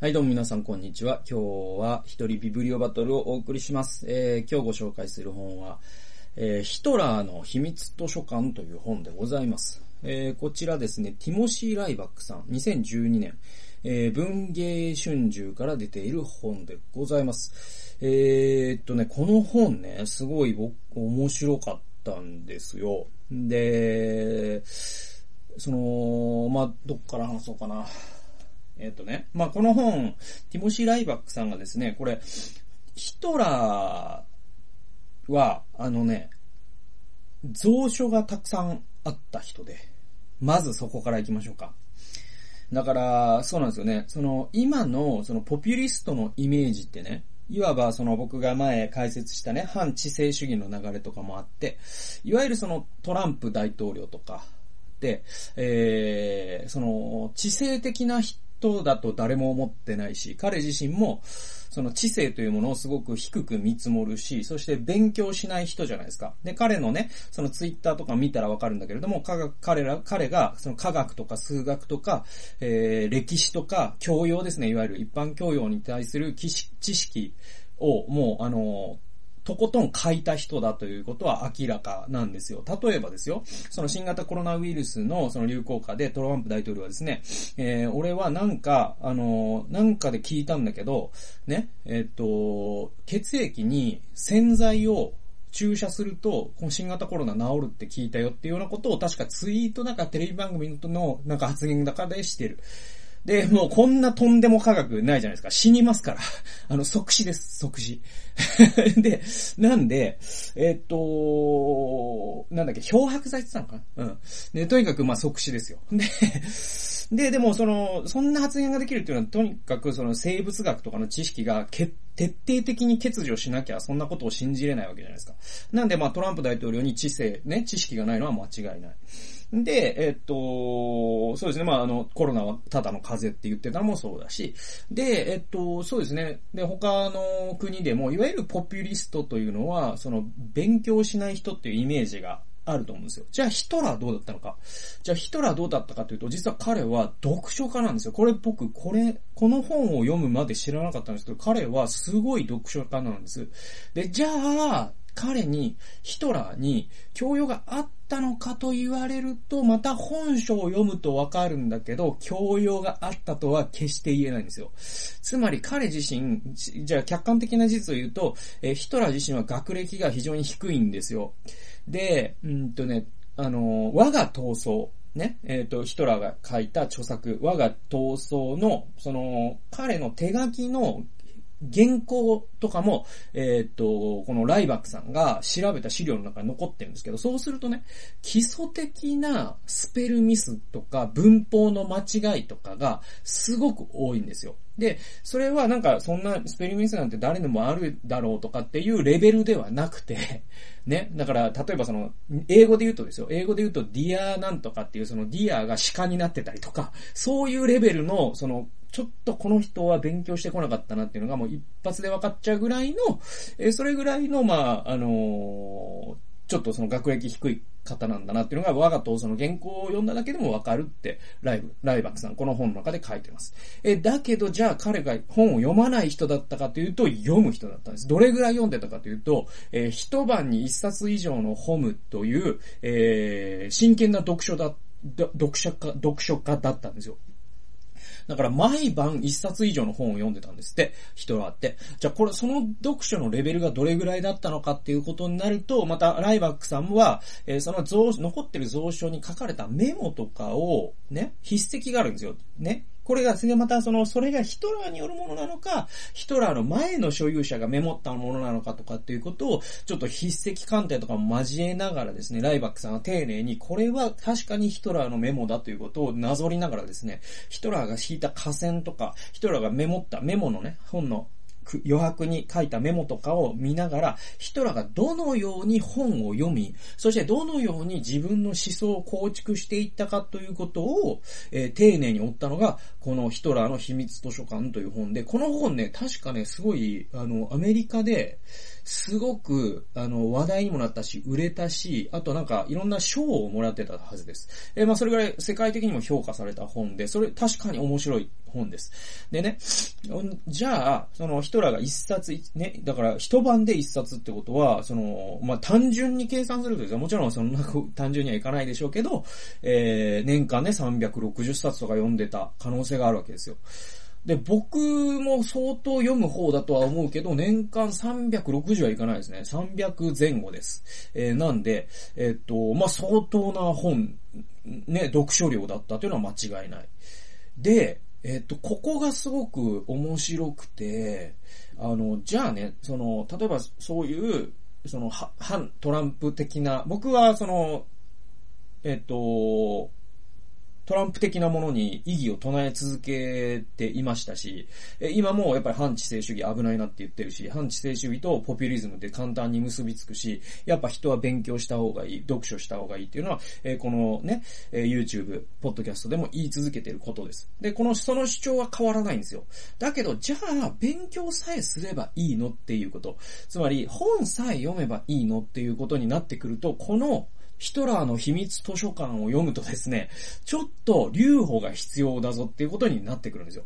はい、どうも皆さん、こんにちは。今日は一人ビブリオバトルをお送りします。えー、今日ご紹介する本は、えー、ヒトラーの秘密図書館という本でございます。えー、こちらですね、ティモシー・ライバックさん、2012年、えー、文芸春秋から出ている本でございます。えー、っとね、この本ね、すごい僕、面白かったんですよ。で、その、まあ、どっから話そうかな。えっ、とね、まあ、この本、ティモシー・ライバックさんがですね、これ、ヒトラーは、あのね、蔵書がたくさんあった人で、まずそこから行きましょうか。だから、そうなんですよね。その、今の、その、ポピュリストのイメージってね、いわばその僕が前解説したね、反知性主義の流れとかもあって、いわゆるそのトランプ大統領とかって、えー、その知性的な人とだと誰も思ってないし、彼自身も、その知性というものをすごく低く見積もるし、そして勉強しない人じゃないですか。で、彼のね、そのツイッターとか見たらわかるんだけれども、科学、彼ら、彼が、その科学とか数学とか、えー、歴史とか、教養ですね、いわゆる一般教養に対する知識を、もう、あの、とことん書いた人だということは明らかなんですよ。例えばですよ、その新型コロナウイルスのその流行下でトランプ大統領はですね、えー、俺はなんか、あのー、なんかで聞いたんだけど、ね、えっ、と、血液に洗剤を注射すると、この新型コロナ治るって聞いたよっていうようなことを確かツイートなんかテレビ番組のなんか発言だかでしてる。で、もうこんなとんでも科学ないじゃないですか。死にますから。あの、即死です、即死。で、なんで、えっと、なんだっけ、漂白剤って言ったのかなうん。で、とにかく、まあ、即死ですよ。で、で、でも、その、そんな発言ができるっていうのは、とにかく、その、生物学とかの知識が、徹底的に欠如しなきゃ、そんなことを信じれないわけじゃないですか。なんで、まあ、トランプ大統領に知性、ね、知識がないのは間違いない。で、えっと、そうですね、まあ、あの、コロナはただの風邪って言ってたのもそうだし、で、えっと、そうですね、で、他の国でも、いわゆるポピュリストというのは、その、勉強しない人っていうイメージがあると思うんですよ。じゃあヒトラーどうだったのか。じゃあヒトラーどうだったかというと、実は彼は読書家なんですよ。これ僕、これ、この本を読むまで知らなかったんですけど、彼はすごい読書家なんです。で、じゃあ、彼に、ヒトラーに教養があったのかと言われると、また本書を読むとわかるんだけど、教養があったとは決して言えないんですよ。つまり彼自身、じゃあ客観的な事実を言うと、えヒトラー自身は学歴が非常に低いんですよ。で、うんとね、あの、我が闘争。ね、えっ、ー、と、ヒトラーが書いた著作、我が闘争の、その、彼の手書きの原稿とかも、えっ、と、このライバックさんが調べた資料の中に残ってるんですけど、そうするとね、基礎的なスペルミスとか文法の間違いとかがすごく多いんですよ。で、それはなんかそんなスペルミスなんて誰でもあるだろうとかっていうレベルではなくて、ね、だから例えばその、英語で言うとですよ、英語で言うとディアなんとかっていうそのディアが鹿になってたりとか、そういうレベルのそのちょっとこの人は勉強してこなかったなっていうのがもう一発で分かっちゃうぐらいの、えそれぐらいの、まあ、あの、ちょっとその学歴低い方なんだなっていうのが我が闘争の原稿を読んだだけでもわかるってライブ、ライバックさんこの本の中で書いてます。え、だけどじゃあ彼が本を読まない人だったかというと読む人だったんです。どれぐらい読んでたかというと、えー、一晩に一冊以上の本という、えー、真剣な読書だ、読書家、読書家だったんですよ。だから毎晩一冊以上の本を読んでたんですって、人があって。じゃあこれ、その読書のレベルがどれぐらいだったのかっていうことになると、またライバックさんは、えー、その、残ってる蔵書に書かれたメモとかを、ね、筆跡があるんですよ。ね。これが、ですね、またその、それがヒトラーによるものなのか、ヒトラーの前の所有者がメモったものなのかとかっていうことを、ちょっと筆跡鑑定とかも交えながらですね、ライバックさんは丁寧に、これは確かにヒトラーのメモだということをなぞりながらですね、ヒトラーが引いた河川とか、ヒトラーがメモったメモのね、本の余白に書いたメモとかを見ながら、ヒトラーがどのように本を読み、そしてどのように自分の思想を構築していったかということを、えー、丁寧に追ったのが、このヒトラーの秘密図書館という本で、この本ね、確かね、すごい、あの、アメリカで、すごく、あの、話題にもなったし、売れたし、あとなんか、いろんな賞をもらってたはずです。えー、まあ、それぐらい世界的にも評価された本で、それ確かに面白い本です。でね、じゃあ、そのヒトラーが一冊、ね、だから一晩で一冊ってことは、その、まあ、単純に計算するとですね、もちろんそんな単純にはいかないでしょうけど、えー、年間ね、360冊とか読んでた可能性があるわけですよ。で、僕も相当読む方だとは思うけど、年間360はいかないですね。300前後です。えー、なんで、えー、っと、まあ、相当な本、ね、読書量だったというのは間違いない。で、えっと、ここがすごく面白くて、あの、じゃあね、その、例えばそういう、その、反トランプ的な、僕はその、えっと、トランプ的なものに意義を唱え続けていましたし、今もやっぱり反知性主義危ないなって言ってるし、反知性主義とポピュリズムって簡単に結びつくし、やっぱ人は勉強した方がいい、読書した方がいいっていうのは、このね、YouTube、ポッドキャストでも言い続けてることです。で、この、その主張は変わらないんですよ。だけど、じゃあ、勉強さえすればいいのっていうこと。つまり、本さえ読めばいいのっていうことになってくると、このヒトラーの秘密図書館を読むとですね、ちょっと留保が必要だぞっていうことになってくるんですよ。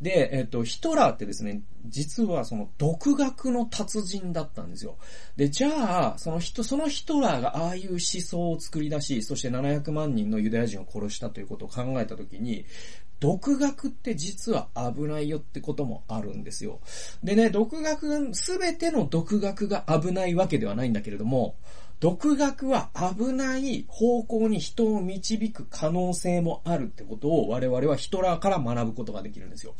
で、えっと、ヒトラーってですね、実はその独学の達人だったんですよ。で、じゃあ、その人、そのヒトラーがああいう思想を作り出し、そして700万人のユダヤ人を殺したということを考えたときに、独学って実は危ないよってこともあるんですよ。でね、独学、すべての独学が危ないわけではないんだけれども、独学は危ない方向に人を導く可能性もあるってことを我々はヒトラーから学ぶことができるんですよ。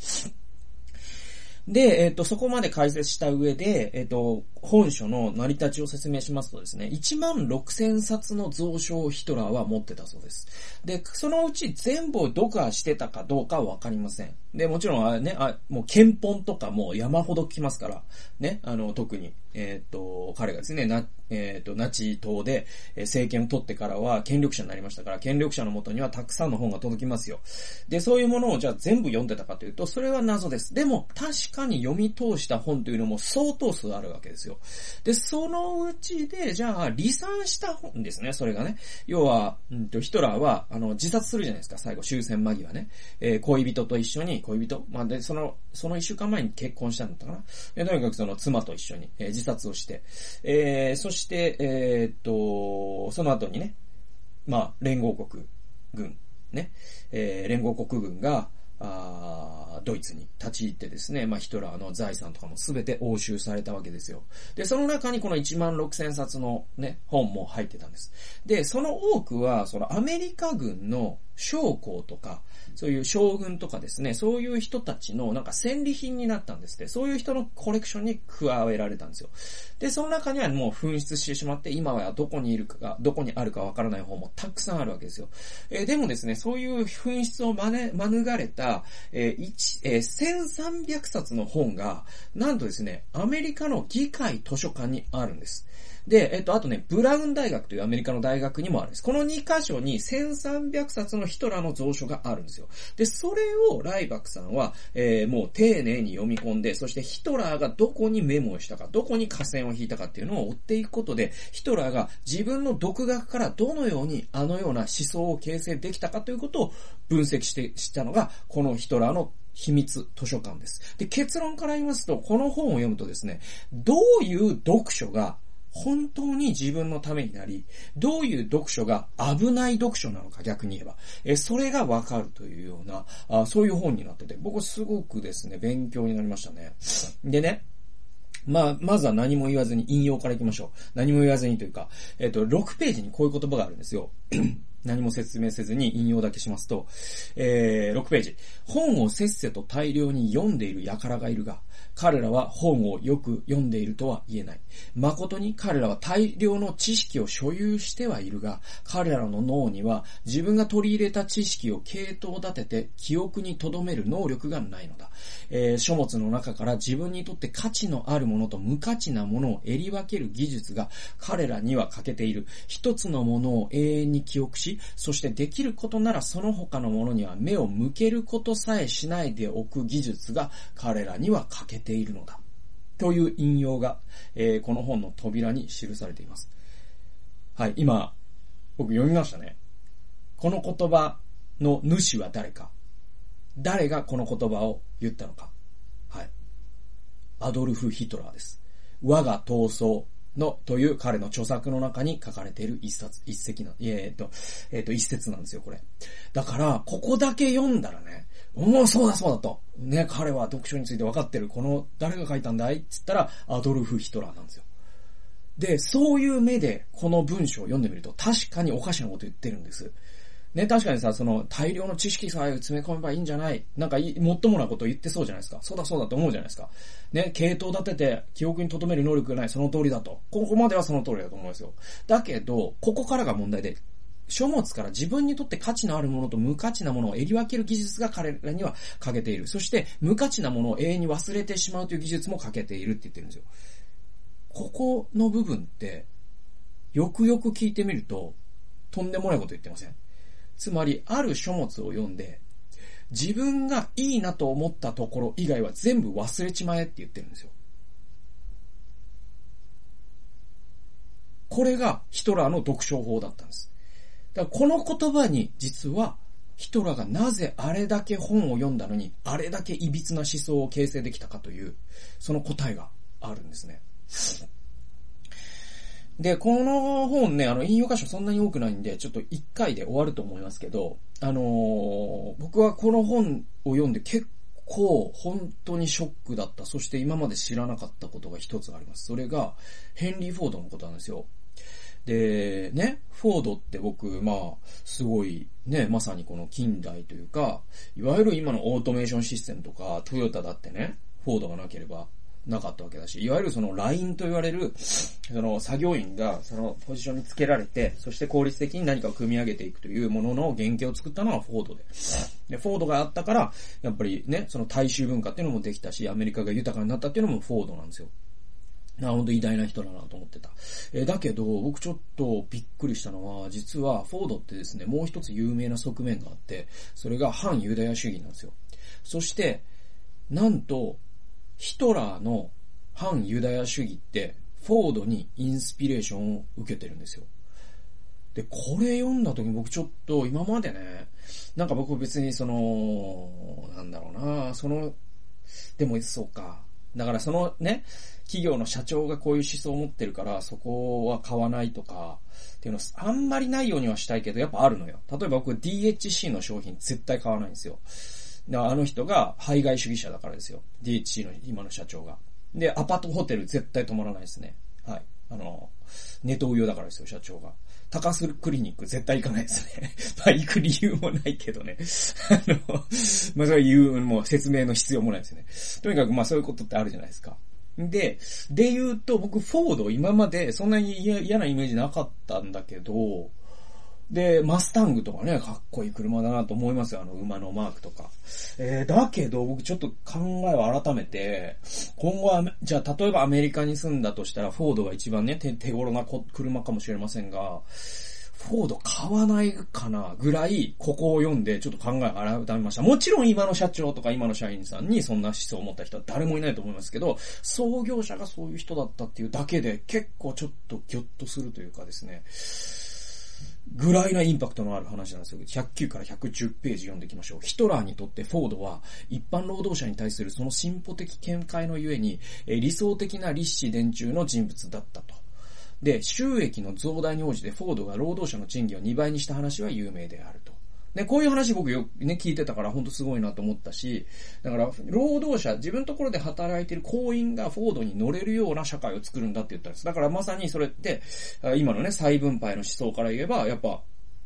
で、えっ、と、そこまで解説した上で、えっ、と、本書の成り立ちを説明しますとですね、1万6000冊の蔵書をヒトラーは持ってたそうです。で、そのうち全部を読破してたかどうかはわかりません。で、もちろん、あね、あ、もう憲本とかも山ほど来ますから、ね、あの、特に、えっ、と、彼がですね、な、えっ、と、ナチ党で、え政権を取ってからは権力者になりましたから、権力者のもとにはたくさんの本が届きますよ。で、そういうものをじゃあ全部読んでたかというと、それは謎です。でも、確かに読み通した本というのも相当数あるわけですよ。で、そのうちで、じゃあ、離散した本ですね、それがね。要は、うんと、ヒトラーは、あの、自殺するじゃないですか、最後、終戦間際ね。えー、恋人と一緒に、恋人まあ、で、その、その一週間前に結婚したんだったかな。え、とにかくその妻と一緒に、えー、自殺をして、えー、そして、えー、っと、その後にね、まあ、連合国軍、ね、えー、連合国軍が、あドイツに立ち入ってですね、まあ、ヒトラーの財産とかも全て押収されたわけですよ。で、その中にこの1万6千冊のね、本も入ってたんです。で、その多くは、そのアメリカ軍の将校とか、そういう将軍とかですね、そういう人たちのなんか戦利品になったんですって。そういう人のコレクションに加えられたんですよ。で、その中にはもう紛失してしまって、今はどこにいるかどこにあるかわからない方もたくさんあるわけですよ。えー、でもですね、そういう紛失をまね、免れた、えー、1、えー、1300冊の本が、なんとですね、アメリカの議会図書館にあるんです。で、えっと、あとね、ブラウン大学というアメリカの大学にもあるんです。この2箇所に1300冊のヒトラーの蔵書があるんですよ。で、それをライバクさんは、えー、もう丁寧に読み込んで、そしてヒトラーがどこにメモをしたか、どこに下線を引いたかっていうのを追っていくことで、ヒトラーが自分の独学からどのようにあのような思想を形成できたかということを分析して、したのが、このヒトラーの秘密図書館です。で、結論から言いますと、この本を読むとですね、どういう読書が本当に自分のためになり、どういう読書が危ない読書なのか逆に言えば、えそれがわかるというようなあ、そういう本になってて、僕すごくですね、勉強になりましたね。でね、まあ、まずは何も言わずに引用から行きましょう。何も言わずにというか、えっ、と、6ページにこういう言葉があるんですよ。何も説明せずに引用だけしますと、えー、6ページ。本をせっせと大量に読んでいる輩がいるが、彼らは本をよく読んでいるとは言えない。誠に彼らは大量の知識を所有してはいるが、彼らの脳には自分が取り入れた知識を系統立てて記憶に留める能力がないのだ。えー、書物の中から自分にとって価値のあるものと無価値なものを得り分ける技術が彼らには欠けている。一つのものを永遠に記憶し、そしてできることならその他のものには目を向けることさえしないでおく技術が彼らには欠けているのだ。という引用が、えー、この本の扉に記されています。はい、今、僕読みましたね。この言葉の主は誰か。誰がこの言葉を言ったのか。はい。アドルフ・ヒトラーです。我が闘争のという彼の著作の中に書かれている一冊、一石な、えっと、えっと、一節なんですよ、これ。だから、ここだけ読んだらね、おお、そうだそうだと。ね、彼は読書について分かってる。この、誰が書いたんだい？つったら、アドルフ・ヒトラーなんですよ。で、そういう目で、この文章を読んでみると、確かにおかしなこと言ってるんです。ね、確かにさ、その、大量の知識さえ詰め込めばいいんじゃないなんかい、もっともなこと言ってそうじゃないですか。そうだそうだと思うじゃないですか。ね、系統立てて、記憶に留める能力がない、その通りだと。ここまではその通りだと思うんですよ。だけど、ここからが問題で、書物から自分にとって価値のあるものと無価値なものをえり分ける技術が彼らには欠けている。そして、無価値なものを永遠に忘れてしまうという技術も欠けているって言ってるんですよ。ここの部分って、よくよく聞いてみると、とんでもないこと言ってませんつまり、ある書物を読んで、自分がいいなと思ったところ以外は全部忘れちまえって言ってるんですよ。これがヒトラーの読書法だったんです。だからこの言葉に実はヒトラーがなぜあれだけ本を読んだのに、あれだけ歪な思想を形成できたかという、その答えがあるんですね。で、この本ね、あの、引用箇所そんなに多くないんで、ちょっと一回で終わると思いますけど、あのー、僕はこの本を読んで結構本当にショックだった。そして今まで知らなかったことが一つあります。それが、ヘンリー・フォードのことなんですよ。で、ね、フォードって僕、まあ、すごい、ね、まさにこの近代というか、いわゆる今のオートメーションシステムとか、トヨタだってね、フォードがなければなかったわけだし、いわゆるそのラインと言われる、その作業員がそのポジションにつけられて、そして効率的に何かを組み上げていくというものの原型を作ったのはフォードで。で、フォードがあったから、やっぱりね、その大衆文化っていうのもできたし、アメリカが豊かになったっていうのもフォードなんですよ。な、ほんと偉大な人だなと思ってた。えー、だけど、僕ちょっとびっくりしたのは、実はフォードってですね、もう一つ有名な側面があって、それが反ユダヤ主義なんですよ。そして、なんと、ヒトラーの反ユダヤ主義って、フォードにインスピレーションを受けてるんですよ。で、これ読んだ時僕ちょっと今までね、なんか僕別にその、なんだろうな、その、でもそうか。だからそのね、企業の社長がこういう思想を持ってるから、そこは買わないとか、っていうのあんまりないようにはしたいけど、やっぱあるのよ。例えば僕 DHC の商品絶対買わないんですよ。だからあの人が排外主義者だからですよ。DHC の今の社長が。で、アパートホテル絶対泊まらないですね。はい。あの、ネトウヨだからですよ、社長が。高須クリニック絶対行かないですね。まあ行く理由もないけどね。あの、まあそれ言う、もう説明の必要もないですね。とにかくまあそういうことってあるじゃないですか。で、で言うと僕フォード今までそんなに嫌なイメージなかったんだけど、で、マスタングとかね、かっこいい車だなと思いますよ、あの馬のマークとか。えー、だけど、僕ちょっと考えを改めて、今後は、じゃあ例えばアメリカに住んだとしたら、フォードが一番ね、手手頃な車かもしれませんが、フォード買わないかなぐらい、ここを読んでちょっと考え改めました。もちろん今の社長とか今の社員さんにそんな思想を持った人は誰もいないと思いますけど、創業者がそういう人だったっていうだけで結構ちょっとギョッとするというかですね。ぐらいなインパクトのある話なんですよ。109から110ページ読んでいきましょう。ヒトラーにとってフォードは一般労働者に対するその進歩的見解のゆえに、理想的な立志伝中の人物だったと。で、収益の増大に応じてフォードが労働者の賃金を2倍にした話は有名であると。で、こういう話僕よくね、聞いてたから本当すごいなと思ったし、だから、労働者、自分のところで働いてる行員がフォードに乗れるような社会を作るんだって言ったんです。だからまさにそれって、今のね、再分配の思想から言えば、やっぱ、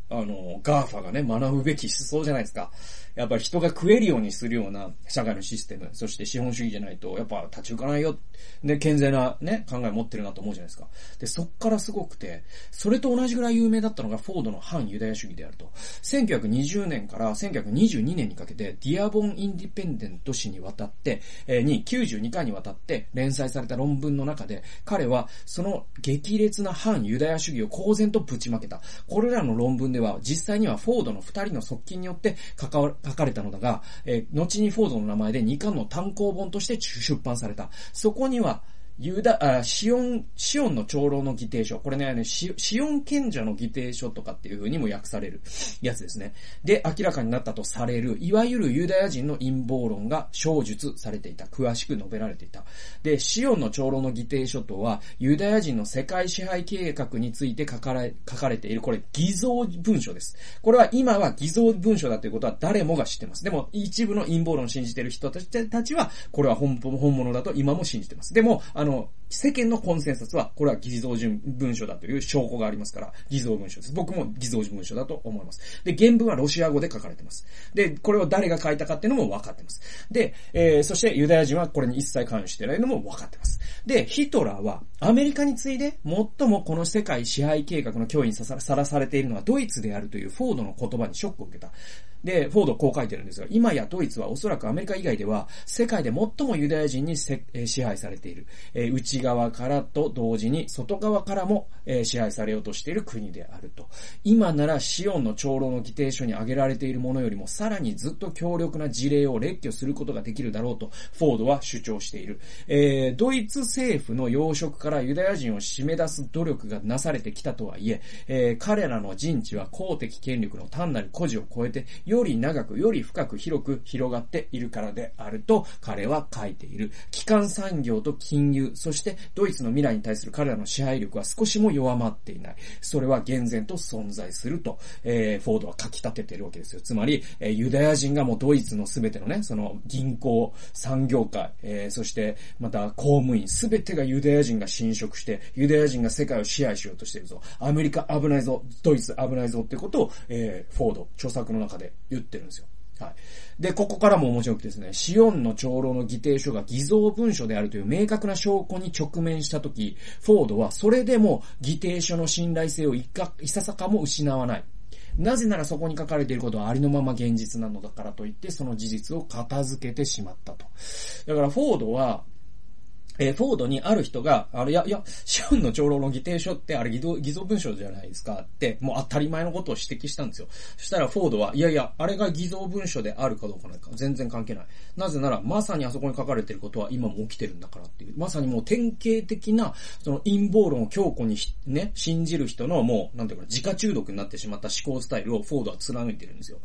あの、 GAFA がね、学ぶべき思想じゃないですか。やっぱり人が食えるようにするような社会のシステム、そして資本主義じゃないと、やっぱ立ち行かないよ。で、健全なね、考え持ってるなと思うじゃないですか。で、そっからすごくて、それと同じぐらい有名だったのがフォードの反ユダヤ主義であると。1920年から1922年にかけて、ディアボーン・インディペンデント誌にわたって、えー、に92回にわたって連載された論文の中で、彼はその激烈な反ユダヤ主義を公然とぶちまけた。これらの論文ででは実際にはフォードの二人の側近によって書かれたのだが、えー、後にフォードの名前で2巻の単行本として出版された。そこには、ユダ、あ、シオン、シオンの長老の議定書。これね、シシオン賢者の議定書とかっていう風にも訳されるやつですね。で、明らかになったとされる、いわゆるユダヤ人の陰謀論が小述されていた。詳しく述べられていた。で、シオンの長老の議定書とは、ユダヤ人の世界支配計画について書かれ、書かれている、これ偽造文書です。これは今は偽造文書だということは誰もが知ってます。でも、一部の陰謀論を信じている人たちは、これは本物だと今も信じてます。でも、あの、の、世間のコンセンサスは、これは偽造文書だという証拠がありますから、偽造文書です。僕も偽造文書だと思います。で、原文はロシア語で書かれてます。で、これを誰が書いたかっていうのも分かってます。で、えー、そしてユダヤ人はこれに一切関与してないのも分かってます。で、ヒトラーは、アメリカに次いで、最もこの世界支配計画の脅威にさらされているのはドイツであるというフォードの言葉にショックを受けた。で、フォードこう書いてるんですが、今やドイツはおそらくアメリカ以外では、世界で最もユダヤ人に支配されている。えー、内側からと同時に外側からも、えー、支配されようとしている国であると。今ならシオンの長老の議定書に挙げられているものよりもさらにずっと強力な事例を列挙することができるだろうと、フォードは主張している。えー、ドイツ政府の要職からユダヤ人を締め出す努力がなされてきたとはいえ、えー、彼らの人知は公的権力の単なる孤児を超えて、より長く、より深く広く広がっているからであると彼は書いている。機関産業と金融、そしてドイツの未来に対する彼らの支配力は少しも弱まっていない。それは厳然と存在すると、えー、フォードは書き立ててるわけですよ。つまり、えー、ユダヤ人がもうドイツのすべてのね、その銀行、産業界、えー、そしてまた公務員、すべてがユダヤ人が侵食して、ユダヤ人が世界を支配しようとしているぞ。アメリカ危ないぞ、ドイツ危ないぞってことを、えー、フォード、著作の中で言ってるんですよ。はい。で、ここからも面白くてですね、シオンの長老の議定書が偽造文書であるという明確な証拠に直面したとき、フォードはそれでも議定書の信頼性をいか、いささかも失わない。なぜならそこに書かれていることはありのまま現実なのだからといって、その事実を片付けてしまったと。だからフォードは、えー、フォードにある人が、あれ、いや、いや、シオンの長老の議定書ってあれ偽造偽造文書じゃないですかって、もう当たり前のことを指摘したんですよ。そしたらフォードは、いやいや、あれが偽造文書であるかどうかなんか全然関係ない。なぜなら、まさにあそこに書かれてることは今も起きてるんだからっていう。まさにもう典型的な、その陰謀論を強固にね、信じる人のもう、なんていうか、自家中毒になってしまった思考スタイルをフォードは貫いてるんですよ。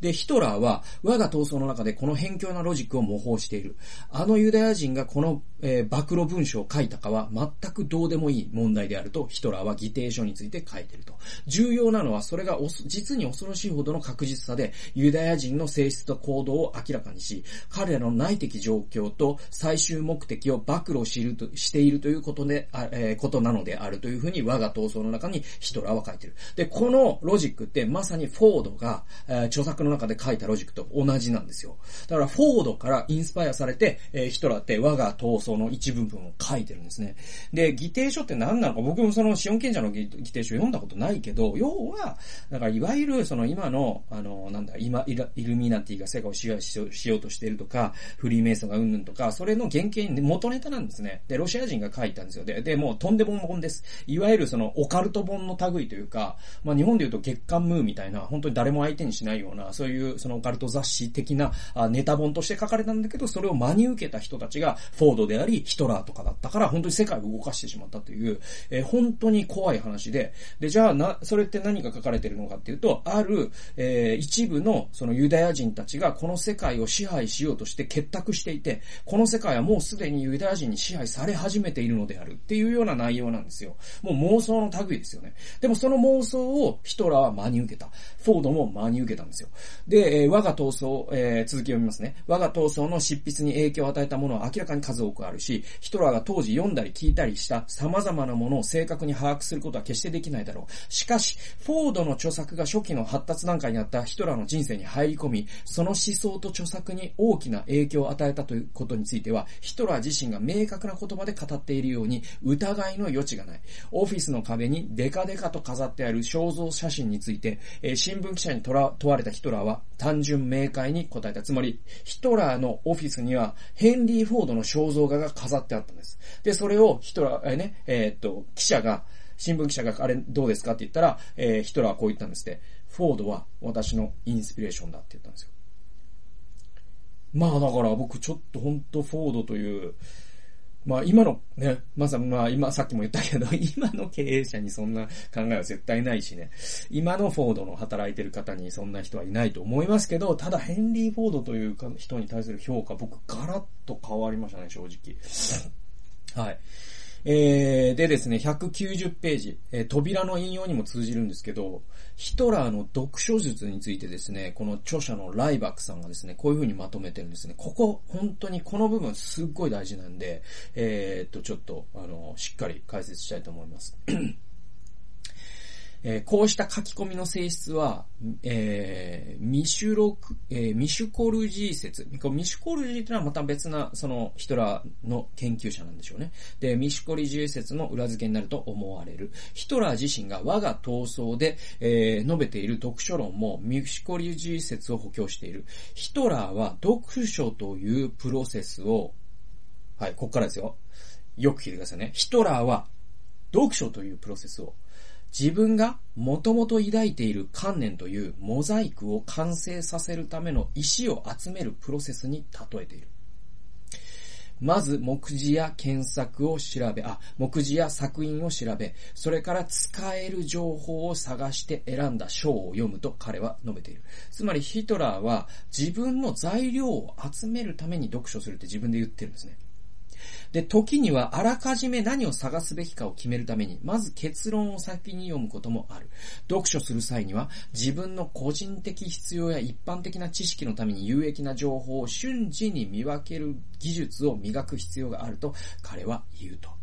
で、ヒトラーは、我が闘争の中でこの偏境なロジックを模倣している。あのユダヤ人がこの、えー、暴露文書を書いたかは全くどうでもいい問題であると、ヒトラーは議定書について書いていると。重要なのは、それが実に恐ろしいほどの確実さで、ユダヤ人の性質と行動を明らかにし、彼らの内的状況と最終目的を暴露しるとしているということで、えー、ことなのであるというふうに我が闘争の中にヒトラーは書いている。で、このロジックってまさにフォードが、えー、著作の中で書いたロジックと同じなんですよ。だからフォードからインスパイアされて、えー、ヒトラーって我が闘争その一部分を書いてるんですね。で、議定書って何なのか、僕もその、シオン賢者の議定書読んだことないけど、要は、だからいわゆるその今の、あの、なんだ、今、イルミナティが世界を支配しようとしているとか、フリーメイソンがうんぬんとか、それの原型に元ネタなんですね。で、ロシア人が書いたんですよ。で、で、もうとんでも本です。いわゆるそのオカルト本の類というか、まあ日本で言うと月刊ムーみたいな、本当に誰も相手にしないような、そういうそのオカルト雑誌的なネタ本として書かれたんだけど、それを真に受けた人たちがフォードであり、ヒトラーとかだったから、本当に世界を動かしてしまったという、えー、本当に怖い話で、で、じゃあな、それって何が書かれてるのかっていうと、ある、えー、一部のそのユダヤ人たちがこの世界を支配しようとして結託していて、この世界はもうすでにユダヤ人に支配され始めているのであるっていうような内容なんですよ。もう妄想の類ですよね。でもその妄想をヒトラーは真に受けた。フォードも真に受けたんですよ。で、えー、我が闘争、えー、続き読みますね。我が闘争の執筆に影響を与えたものは明らかに数多くあるし、ヒトラーが当時読んだり聞いたりした様々なものを正確に把握することは決してできないだろう。しかし、フォードの著作が初期の発達段階にあったヒトラーの人生に入り込み、その思想と著作に大きな影響を与えたということについては、ヒトラー自身が明確な言葉で語っているように、疑いの余地がない。オフィスの壁にデカデカと飾ってある肖像写真について、えー、新聞記者に問われたヒトラーは、単純明快に答えた。つまり、ヒトラーのオフィスには、ヘンリー・フォードの肖像画が飾ってあったんです。で、それをヒトラー、えー、ね、えー、っと、記者が、新聞記者があれどうですかって言ったら、えー、ヒトラーはこう言ったんですって。フォードは私のインスピレーションだって言ったんですよ。まあだから僕ちょっとほんとフォードという、まあ今のね、まさ、まあ今さっきも言ったけど、今の経営者にそんな考えは絶対ないしね、今のフォードの働いてる方にそんな人はいないと思いますけど、ただヘンリー・フォードという人に対する評価、僕ガラッと変わりましたね、正直。はい。えー、でですね、190ページ、えー、扉の引用にも通じるんですけど、ヒトラーの読書術についてですね、この著者のライバックさんがですね、こういう風にまとめてるんですね。ここ、本当にこの部分すっごい大事なんで、えー、っと、ちょっと、あの、しっかり解説したいと思います。えー、こうした書き込みの性質は、えー、ミシュロク、えー、ミシュコルジー説。ミシュコルジーというのはまた別な、その、ヒトラーの研究者なんでしょうね。で、ミシュコルジー説の裏付けになると思われる。ヒトラー自身が我が闘争で、えー、述べている読書論もミシュコルジー説を補強している。ヒトラーは読書というプロセスを、はい、こっからですよ。よく聞いてくださいね。ヒトラーは読書というプロセスを自分がもともと抱いている観念というモザイクを完成させるための石を集めるプロセスに例えている。まず、目次や検索を調べ、あ、目次や作品を調べ、それから使える情報を探して選んだ章を読むと彼は述べている。つまりヒトラーは自分の材料を集めるために読書するって自分で言ってるんですね。で、時にはあらかじめ何を探すべきかを決めるために、まず結論を先に読むこともある。読書する際には、自分の個人的必要や一般的な知識のために有益な情報を瞬時に見分ける技術を磨く必要があると彼は言うと。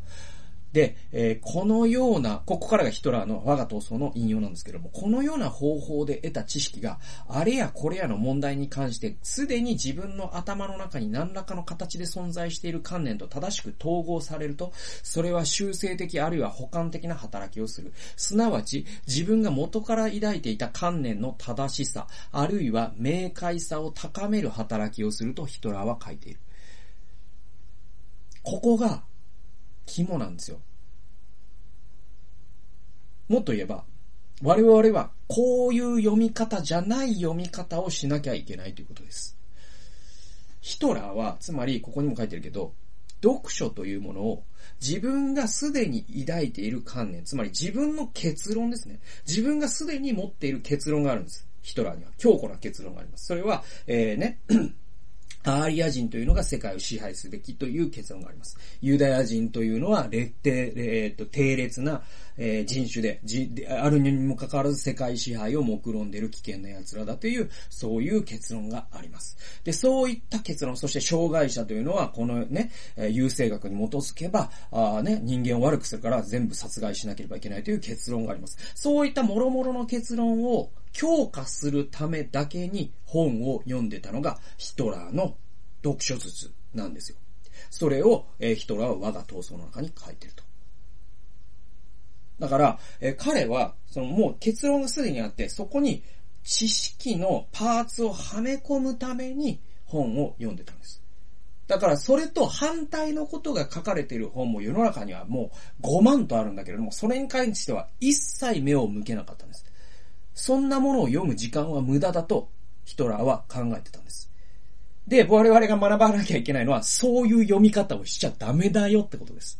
で、えー、このような、ここからがヒトラーの我が闘争の引用なんですけども、このような方法で得た知識が、あれやこれやの問題に関して、すでに自分の頭の中に何らかの形で存在している観念と正しく統合されると、それは修正的あるいは補完的な働きをする。すなわち、自分が元から抱いていた観念の正しさ、あるいは明快さを高める働きをするとヒトラーは書いている。ここが肝なんですよ。もっと言えば、我々はこういう読み方じゃない読み方をしなきゃいけないということです。ヒトラーは、つまりここにも書いてるけど、読書というものを自分がすでに抱いている観念、つまり自分の結論ですね。自分がすでに持っている結論があるんです。ヒトラーには強固な結論があります。それは、えー、ね、アーリア人というのが世界を支配すべきという結論があります。ユダヤ人というのは、劣定、えっ、と、低劣な、えー、人種で、じ、あるにもかかわらず世界支配を目論んでいる危険な奴らだという、そういう結論があります。で、そういった結論、そして障害者というのは、このね、えー、優生学に基づけば、あね、人間を悪くするから全部殺害しなければいけないという結論があります。そういった諸々の結論を強化するためだけに本を読んでたのがヒトラーの読書術なんですよ。それを、えー、ヒトラーは我が闘争の中に書いてると。だから、えー、彼は、そのもう結論がすでにあって、そこに知識のパーツをはめ込むために本を読んでたんです。だからそれと反対のことが書かれている本も世の中にはもう5万とあるんだけれども、それに関しては一切目を向けなかったんです。そんなものを読む時間は無駄だとヒトラーは考えてたんです。で、我々が学ばなきゃいけないのは、そういう読み方をしちゃダメだよってことです。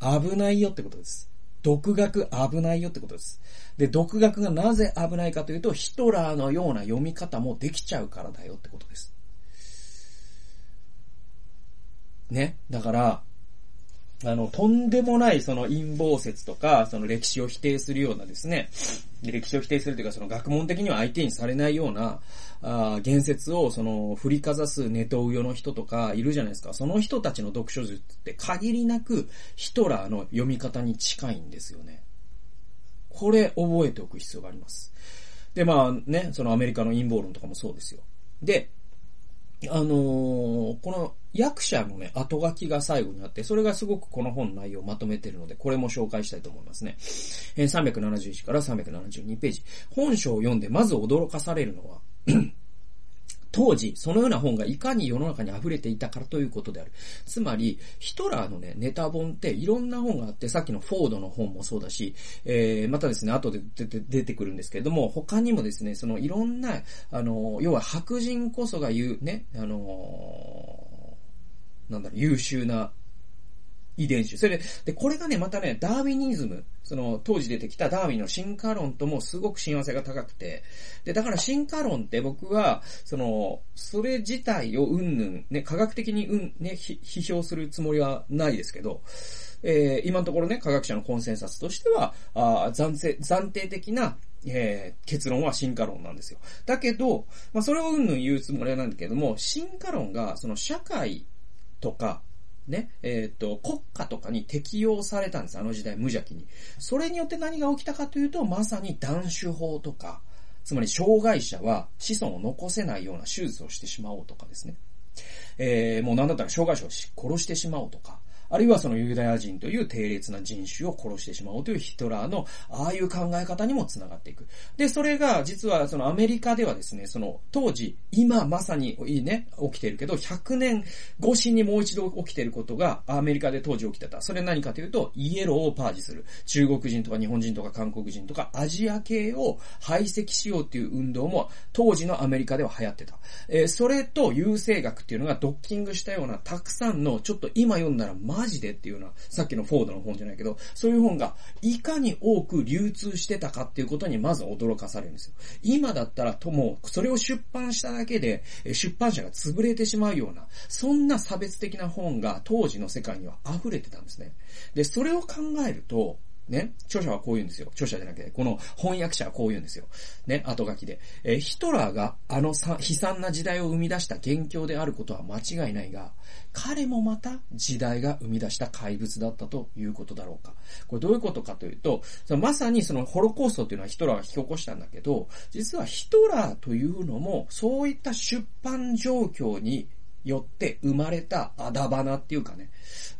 危ないよってことです。独学危ないよってことです。で、独学がなぜ危ないかというと、ヒトラーのような読み方もできちゃうからだよってことです。ね。だから、あの、とんでもないその陰謀説とか、その歴史を否定するようなですね、歴史を否定するというか、その学問的には相手にされないような、ああ言説をその振りかざすネトウヨの人とかいるじゃないですか。その人たちの読書術って限りなくヒトラーの読み方に近いんですよね。これ覚えておく必要があります。で、まあね、そのアメリカの陰謀論とかもそうですよ。で、あのー、この役者のね、後書きが最後にあって、それがすごくこの本の内容をまとめてるので、これも紹介したいと思いますね。えー、371から372ページ。本書を読んでまず驚かされるのは、当時、そのような本がいかに世の中に溢れていたからということである。つまり、ヒトラーのね、ネタ本っていろんな本があって、さっきのフォードの本もそうだし、えー、またですね、後で出て出てくるんですけれども、他にもですね、そのいろんな、あの、要は白人こそが言うね、あのなんだろう、優秀な遺伝子。それで、で、これがね、またね、ダーウィニズム、その、当時出てきたダーウィンの進化論ともすごく親和性が高くて、で、だから進化論って僕は、その、それ自体をうんぬん、ね、科学的にうん、ね、批評するつもりはないですけど、えー、今のところね、科学者のコンセンサスとしては、あ暫定、暫定的なえー、結論は進化論なんですよ。だけど、まあ、それをうんぬん言うつもりはなんだけども、進化論が、その社会とか、ね、えっ、ー、と、国家とかに適用されたんです、あの時代、無邪気に。それによって何が起きたかというと、まさに断種法とか、つまり障害者は子孫を残せないような手術をしてしまおうとかですね。えー、もうなんだったら障害者を殺してしまおうとか、あるいはそのユダヤ人という低劣な人種を殺してしまおうというヒトラーの、ああいう考え方にも繋がっていく。で、それが実はそのアメリカではですね、その当時、今まさにいいね、起きてるけど、100年越しにもう一度起きてることがアメリカで当時起きてた。それ何かというと、イエローをパージする。中国人とか日本人とか韓国人とかアジア系を排斥しようっていう運動も当時のアメリカでは流行ってた。えー、それと優生学っていうのがドッキングしたようなたくさんの、ちょっと今読んだらマジでっていうのは、さっきのフォードの本じゃないけど、そういう本がいかに多く流通してたかっていうことにまず驚かされるんですよ。今だったらとも、それを出版しただけで、出版社が潰れてしまうような、そんな差別的な本が当時の世界には溢れてたんですね。で、それを考えると、ね、著者はこう言うんですよ。著者じゃなくて、この翻訳者はこう言うんですよ。ね、後書きで。えー、ヒトラーがあのさ悲惨な時代を生み出した元凶であることは間違いないが、彼もまた時代が生み出した怪物だったということだろうか。これどういうことかというと、まさにそのホロコーストっていうのはヒトラーが引き起こしたんだけど、実はヒトラーというのも、そういった出版状況によって生まれたあだ花っていうかね。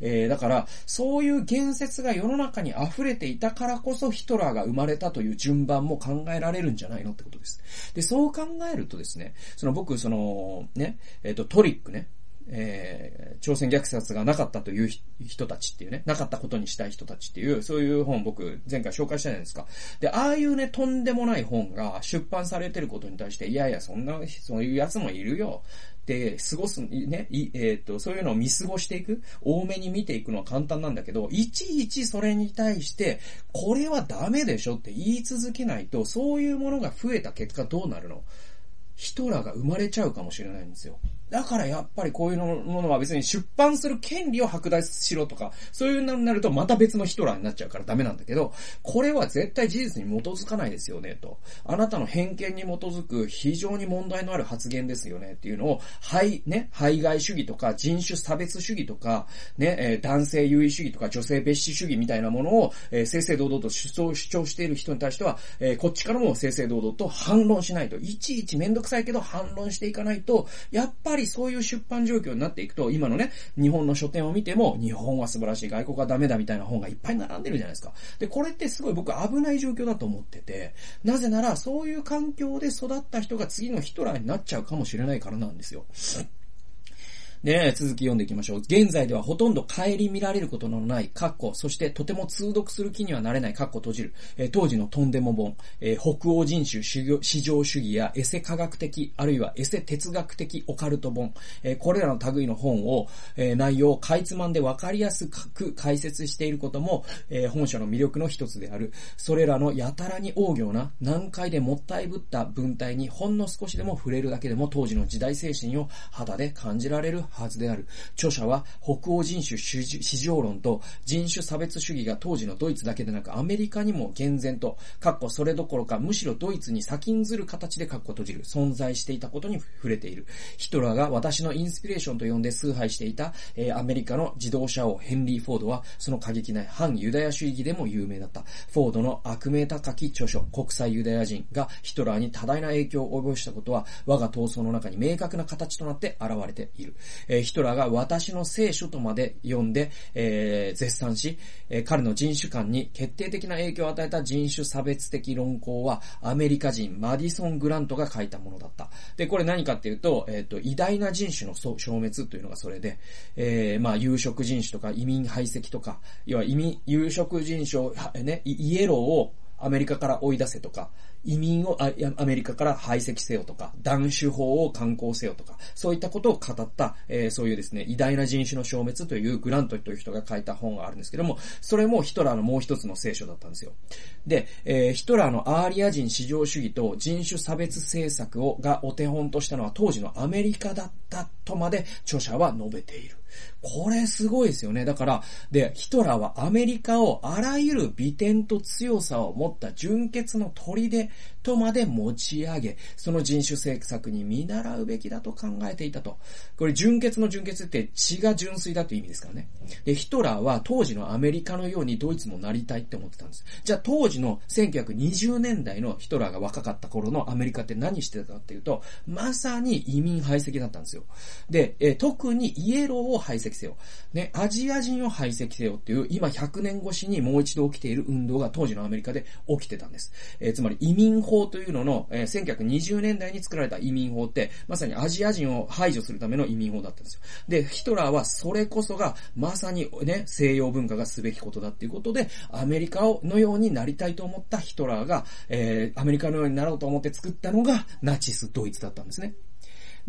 えー、だから、そういう言説が世の中に溢れていたからこそヒトラーが生まれたという順番も考えられるんじゃないのってことです。で、そう考えるとですね、その僕、その、ね、えっ、ー、と、トリックね、えー、朝鮮虐殺がなかったという人たちっていうね、なかったことにしたい人たちっていう、そういう本僕前回紹介したじゃないですか。で、ああいうね、とんでもない本が出版されてることに対して、いやいや、そんな、そういうやつもいるよ。で、過ごす、ね、えっ、ー、と、そういうのを見過ごしていく、多めに見ていくのは簡単なんだけど、いちいちそれに対して、これはダメでしょって言い続けないと、そういうものが増えた結果どうなるの？ヒトラーが生まれちゃうかもしれないんですよ。だからやっぱりこういうものは別に出版する権利を剥奪しろとか、そういうのになるとまた別のヒトラーになっちゃうからダメなんだけど、これは絶対事実に基づかないですよね、と。あなたの偏見に基づく非常に問題のある発言ですよね、っていうのを、はいね、排外主義とか人種差別主義とか、ね、男性優位主義とか女性蔑視主義みたいなものを、え、正々堂々と主張主張している人に対しては、え、こっちからも正々堂々と反論しないと。いちいちめんどくさいけど反論していかないと、やっぱりりそういう出版状況になっていくと、今のね、日本の書店を見ても、日本は素晴らしい、外国はダメだみたいな本がいっぱい並んでるじゃないですか。で、これってすごい僕危ない状況だと思ってて、なぜならそういう環境で育った人が次のヒトラーになっちゃうかもしれないからなんですよ。ね続き読んでいきましょう。現在ではほとんど顧みられることのない、カッコ、そしてとても通読する気にはなれない、カッコ閉じる、えー、当時のとんでも本、えー、北欧人種市場主義やエセ科学的、あるいはエセ哲学的オカルト本、えー、これらの類の本を、え内容をかいつまんでわかりやすく解説していることも、え本書の魅力の一つである。それらのやたらに大行な、難解でもったいぶった文体にほんの少しでも触れるだけでも当時の時代精神を肌で感じられるはずである。著者は北欧人種市場論と人種差別主義が当時のドイツだけでなくアメリカにも厳然と、かっこそれどころかむしろドイツに先んずる形でかっこ閉じる、存在していたことに触れている。ヒトラーが私のインスピレーションと呼んで崇拝していた、えー、アメリカの自動車王ヘンリー・フォードはその過激な反ユダヤ主義でも有名だった。フォードの悪名高き著書、国際ユダヤ人がヒトラーに多大な影響を及ぼしたことは我が闘争の中に明確な形となって現れている。え、ヒトラーが私の聖書とまで読んで、えー、絶賛し、え、彼の人種観に決定的な影響を与えた人種差別的論考は、アメリカ人マディソン・グラントが書いたものだった。で、これ何かっていうと、えっ、ー、と、偉大な人種の消滅というのがそれで、えー、まあ、有色人種とか移民排斥とか、要は移民、有色人種を、ね、イエローをアメリカから追い出せとか、移民をアメリカから排斥せよとか、断種法を刊行せよとか、そういったことを語った、えー、そういうですね、偉大な人種の消滅というグラントという人が書いた本があるんですけども、それもヒトラーのもう一つの聖書だったんですよ。で、えー、ヒトラーのアーリア人至上主義と人種差別政策をがお手本としたのは当時のアメリカだったとまで著者は述べている。これすごいですよね。だから、で、ヒトラーはアメリカをあらゆる美点と強さを持った純潔の砦とまで持ち上げ、その人種政策に見習うべきだと考えていたと。これ純潔の純潔って血が純粋だという意味ですからね。で、ヒトラーは当時のアメリカのようにドイツもなりたいって思ってたんです。じゃあ当時の1920年代のヒトラーが若かった頃のアメリカって何してたかっていうと、まさに移民排斥だったんですよ。で、え特にイエローを排斥せよ。ね、アジア人を排斥せよっていう、今100年越しにもう一度起きている運動が当時のアメリカで起きてたんです。えー、つまり移民法というのの、えー、1920年代に作られた移民法って、まさにアジア人を排除するための移民法だったんですよ。で、ヒトラーはそれこそが、まさにね、西洋文化がすべきことだっていうことで、アメリカをのようになりたいと思ったヒトラーが、えー、アメリカのようになろうと思って作ったのが、ナチスドイツだったんですね。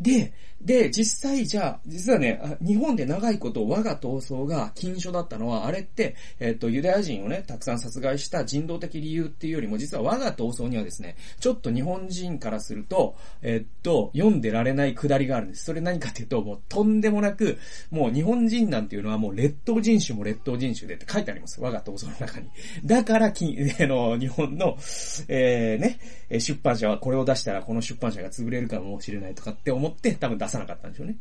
で、で、実際じゃあ、実はね、日本で長いこと我が闘争が禁書だったのは、あれって、えっ、と、ユダヤ人をね、たくさん殺害した人道的理由っていうよりも、実は我が闘争にはですね、ちょっと日本人からすると、えっと、読んでられないくだりがあるんです。それ何かっていうと、もうとんでもなく、もう日本人なんていうのはもう劣等人種も劣等人種でって書いてあります。我が闘争の中に。だから、き、あの、日本の、えー、ね、出版社はこれを出したらこの出版社が潰れるかもしれないとかって思ってって多分出さなかったんでしょうね。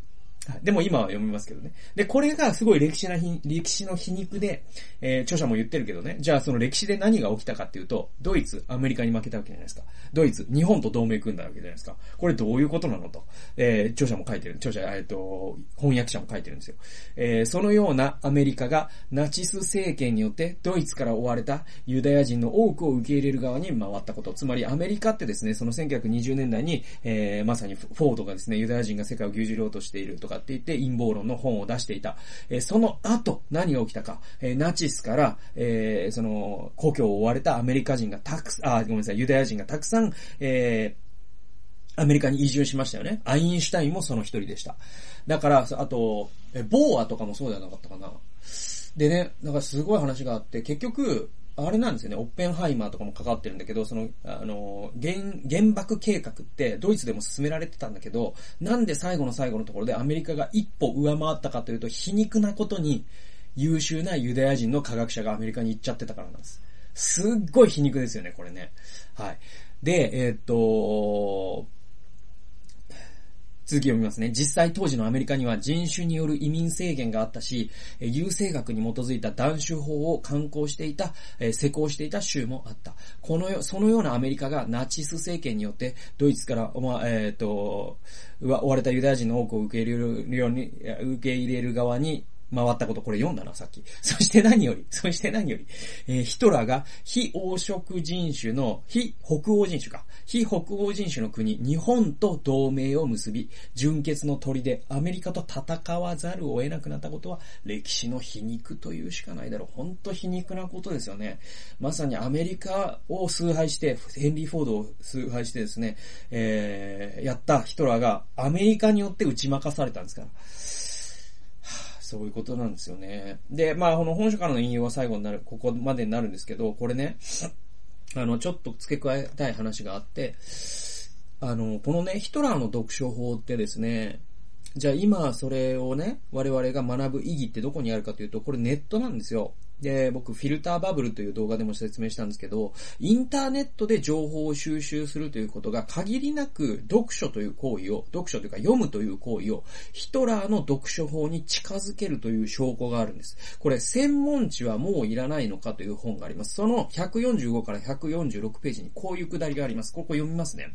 でも今は読みますけどね。で、これがすごい歴史なひ、歴史の皮肉で、えー、著者も言ってるけどね。じゃあその歴史で何が起きたかっていうと、ドイツ、アメリカに負けたわけじゃないですか。ドイツ、日本と同盟組んだわけじゃないですか。これどういうことなのと。えー、著者も書いてる。著者、えっ、ー、と、翻訳者も書いてるんですよ。えー、そのようなアメリカがナチス政権によってドイツから追われたユダヤ人の多くを受け入れる側に回ったこと。つまりアメリカってですね、その1920年代に、えー、まさにフォードがですね、ユダヤ人が世界を牛耳ろうとしているとかって言って陰謀論の本を出していた。え、その後、何が起きたか。え、ナチスから、え、その、故郷を追われたアメリカ人がたくさん、あ、ごめんなさい、ユダヤ人がたくさん、えー、アメリカに移住しましたよね。アインシュタインもその一人でした。だから、あと、ボーアとかもそうじゃなかったかな。でね、なんかすごい話があって、結局、あれなんですよね、オッペンハイマーとかも関わってるんだけど、その、あの、原、原爆計画ってドイツでも進められてたんだけど、なんで最後の最後のところでアメリカが一歩上回ったかというと、皮肉なことに優秀なユダヤ人の科学者がアメリカに行っちゃってたからなんです。すっごい皮肉ですよね、これね。はい。で、えー、っと、続き読みますね。実際当時のアメリカには人種による移民制限があったし、優生学に基づいた断種法を刊行していた、施行していた州もあった。このよそのようなアメリカがナチス政権によってドイツから、ま、えっ、ー、と、追われたユダヤ人の多くを受け入れるように、受け入れる側に回ったこと、これ読んだな、さっき。そして何より、そして何より、えー、ヒトラーが非黄色人種の、非北欧人種か。非北欧人種の国、日本と同盟を結び、純潔の鳥でアメリカと戦わざるを得なくなったことは、歴史の皮肉というしかないだろう。ほんと皮肉なことですよね。まさにアメリカを崇拝して、ヘンリー・フォードを崇拝してですね、えー、やったヒトラーがアメリカによって打ち負かされたんですから。そういうことなんですよね。で、まあ、この本書からの引用は最後になる、ここまでになるんですけど、これね、あの、ちょっと付け加えたい話があって、あの、このね、ヒトラーの読書法ってですね、じゃあ今それをね、我々が学ぶ意義ってどこにあるかというと、これネットなんですよ。で、僕、フィルターバブルという動画でも説明したんですけど、インターネットで情報を収集するということが限りなく読書という行為を、読書というか読むという行為を、ヒトラーの読書法に近づけるという証拠があるんです。これ、専門知はもういらないのかという本があります。その145から146ページにこういうくだりがあります。ここ読みますね。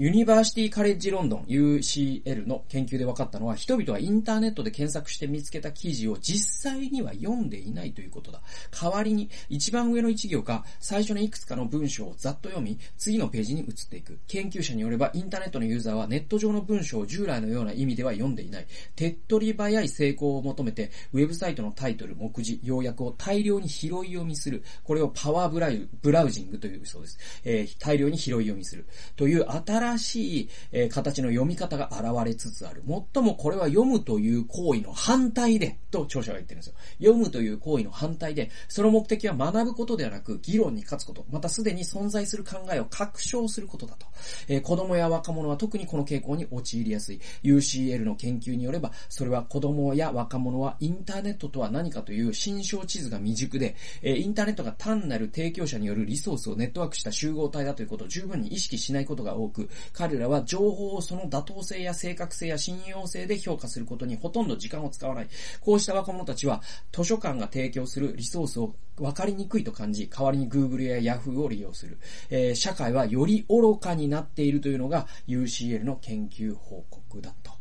ユニバーシティカレッジロンドン UCL の研究で分かったのは、人々はインターネットで検索して見つけた記事を実際には読んでいないということだ。代わりに、一番上の一行か、最初のいくつかの文章をざっと読み、次のページに移っていく。研究者によれば、インターネットのユーザーはネット上の文章を従来のような意味では読んでいない。手っ取り早い成功を求めて、ウェブサイトのタイトル、目次、要約を大量に拾い読みする。これをパワーブラウブラウジングというそうです。えー、大量に拾い読みする。という新しい、えー、形の読み方が現れつつある。もっともこれは読むという行為の反対で、と著者が言ってるんですよ。読むという行為の反対で、その目的は学ぶことではなく、議論に勝つこと、またすでに存在する考えを確証することだと。えー、子供や若者は特にこの傾向に陥りやすい。UCL の研究によれば、それは子供や若者はインターネットとは何かという心象地図が未熟で、えー、インターネットが単なる提供者によるリソースをネットワークした集合体だということを十分に意識しないことが多く、彼らは情報をその妥当性や正確性や信用性で評価することにほとんど時間を使わない。こうした若者たちは、図書館が提供するリソースを分かりにくいと感じ、代わりに Google や Yahoo を利用する。えー、社会はより愚かになっているというのが UCL の研究報告だと。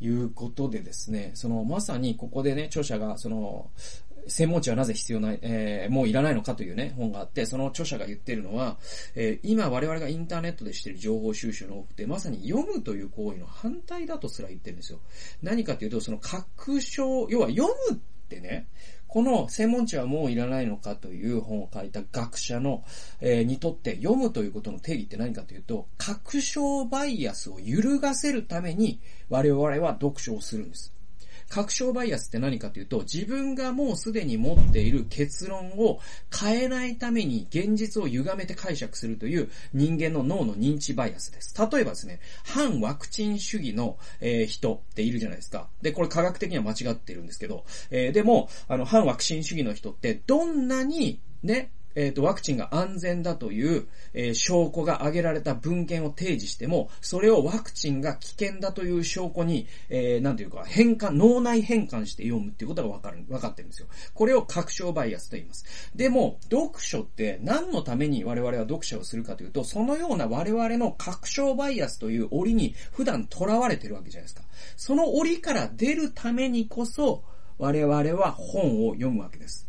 いうことでですね、そのまさにここでね、著者がその、専門知はなぜ必要ない、えー、もういらないのかというね、本があって、その著者が言ってるのは、えー、今我々がインターネットでしている情報収集の多くて、まさに読むという行為の反対だとすら言ってるんですよ。何かというと、その確証、要は読むってね、この専門知はもういらないのかという本を書いた学者の、えー、にとって読むということの定義って何かというと、確証バイアスを揺るがせるために我々は読書をするんです。確証バイアスって何かというと、自分がもうすでに持っている結論を変えないために現実を歪めて解釈するという人間の脳の認知バイアスです。例えばですね、反ワクチン主義の、えー、人っているじゃないですか。で、これ科学的には間違ってるんですけど、えー、でも、あの、反ワクチン主義の人ってどんなにね、えっ、ー、と、ワクチンが安全だという、えー、証拠が挙げられた文献を提示しても、それをワクチンが危険だという証拠に、えー、なんていうか、変換、脳内変換して読むっていうことがわかる、わかってるんですよ。これを確証バイアスと言います。でも、読書って何のために我々は読書をするかというと、そのような我々の確証バイアスという檻に普段囚われてるわけじゃないですか。その檻から出るためにこそ、我々は本を読むわけです。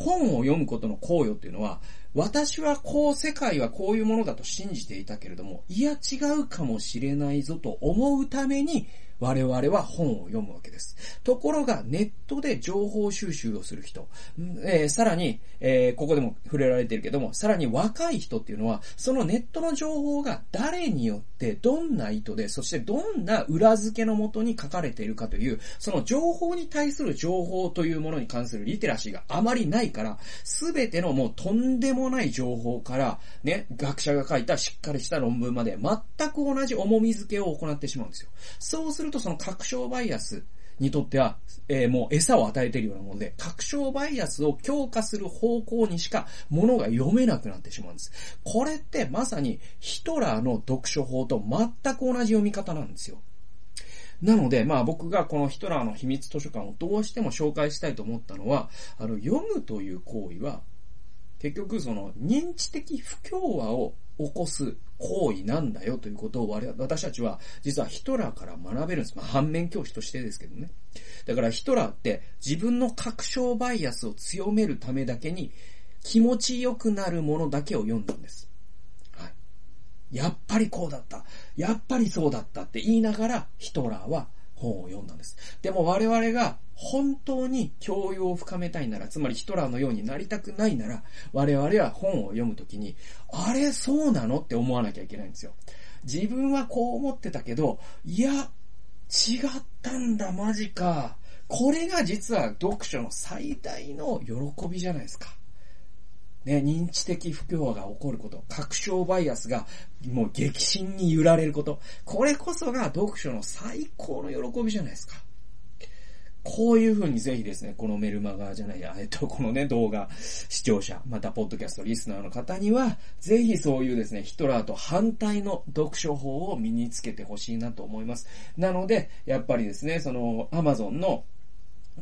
本を読むことの効用っていうのは、私はこう世界はこういうものだと信じていたけれども、いや違うかもしれないぞと思うために我々は本を読むわけです。ところが、ネットで情報収集をする人、えー、さらに、えー、ここでも触れられてるけども、さらに若い人っていうのは、そのネットの情報が誰によって、どんな意図で、そしてどんな裏付けのもとに書かれているかという、その情報に対する情報というものに関するリテラシーがあまりないから、すべてのもうとんでもない情報から、ね、学者が書いたしっかりした論文まで、全く同じ重み付けを行ってしまうんですよ。そうするるとその確証バイアスにとっては、えー、もう餌を与えているようなもので、確証バイアスを強化する方向にしか物が読めなくなってしまうんです。これってまさにヒトラーの読書法と全く同じ読み方なんですよ。なので、まあ僕がこのヒトラーの秘密図書館をどうしても紹介したいと思ったのは、あの、読むという行為は、結局その認知的不協和を起こす行為なんだよということを我私たちは実はヒトラーから学べるんです。まあ、反面教師としてですけどね。だからヒトラーって自分の確証バイアスを強めるためだけに気持ちよくなるものだけを読んだんです。はい。やっぱりこうだった。やっぱりそうだったって言いながらヒトラーは本を読んだんです。でも我々が本当に教養を深めたいなら、つまりヒトラーのようになりたくないなら、我々は本を読むときに、あれそうなのって思わなきゃいけないんですよ。自分はこう思ってたけど、いや、違ったんだ、マジか。これが実は読書の最大の喜びじゃないですか。ね、認知的不協和が起こること、確証バイアスがもう激震に揺られること、これこそが読書の最高の喜びじゃないですか。こういう風にぜひですね、このメルマガじゃないや、えっと、このね、動画、視聴者、また、ポッドキャスト、リスナーの方には、ぜひそういうですね、ヒトラーと反対の読書法を身につけてほしいなと思います。なので、やっぱりですね、その、アマゾンの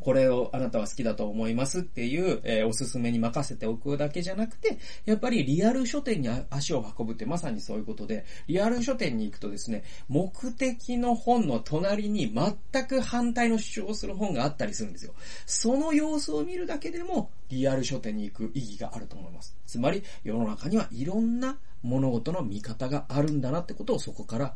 これをあなたは好きだと思いますっていう、えー、おすすめに任せておくだけじゃなくて、やっぱりリアル書店に足を運ぶってまさにそういうことで、リアル書店に行くとですね、目的の本の隣に全く反対の主張をする本があったりするんですよ。その様子を見るだけでも、リアル書店に行く意義があると思います。つまり、世の中にはいろんな物事の見方があるんだなってことをそこから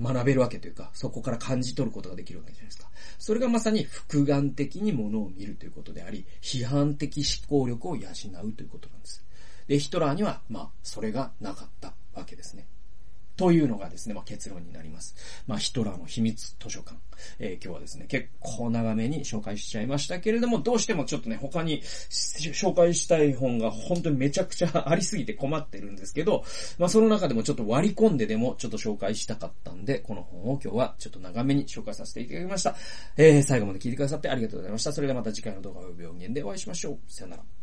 学べるわけというか、そこから感じ取ることができるわけじゃないですか。それがまさに複眼的に物を見るということであり、批判的思考力を養うということなんです。で、ヒトラーには、まあ、それがなかったわけですね。というのがですね、まあ、結論になります。まあ、ヒトラーの秘密図書館。えー、今日はですね、結構長めに紹介しちゃいましたけれども、どうしてもちょっとね、他に紹介したい本が本当にめちゃくちゃありすぎて困ってるんですけど、まあ、その中でもちょっと割り込んででもちょっと紹介したかったんで、この本を今日はちょっと長めに紹介させていただきました。えー、最後まで聞いてくださってありがとうございました。それではまた次回の動画及び音源でお会いしましょう。さよなら。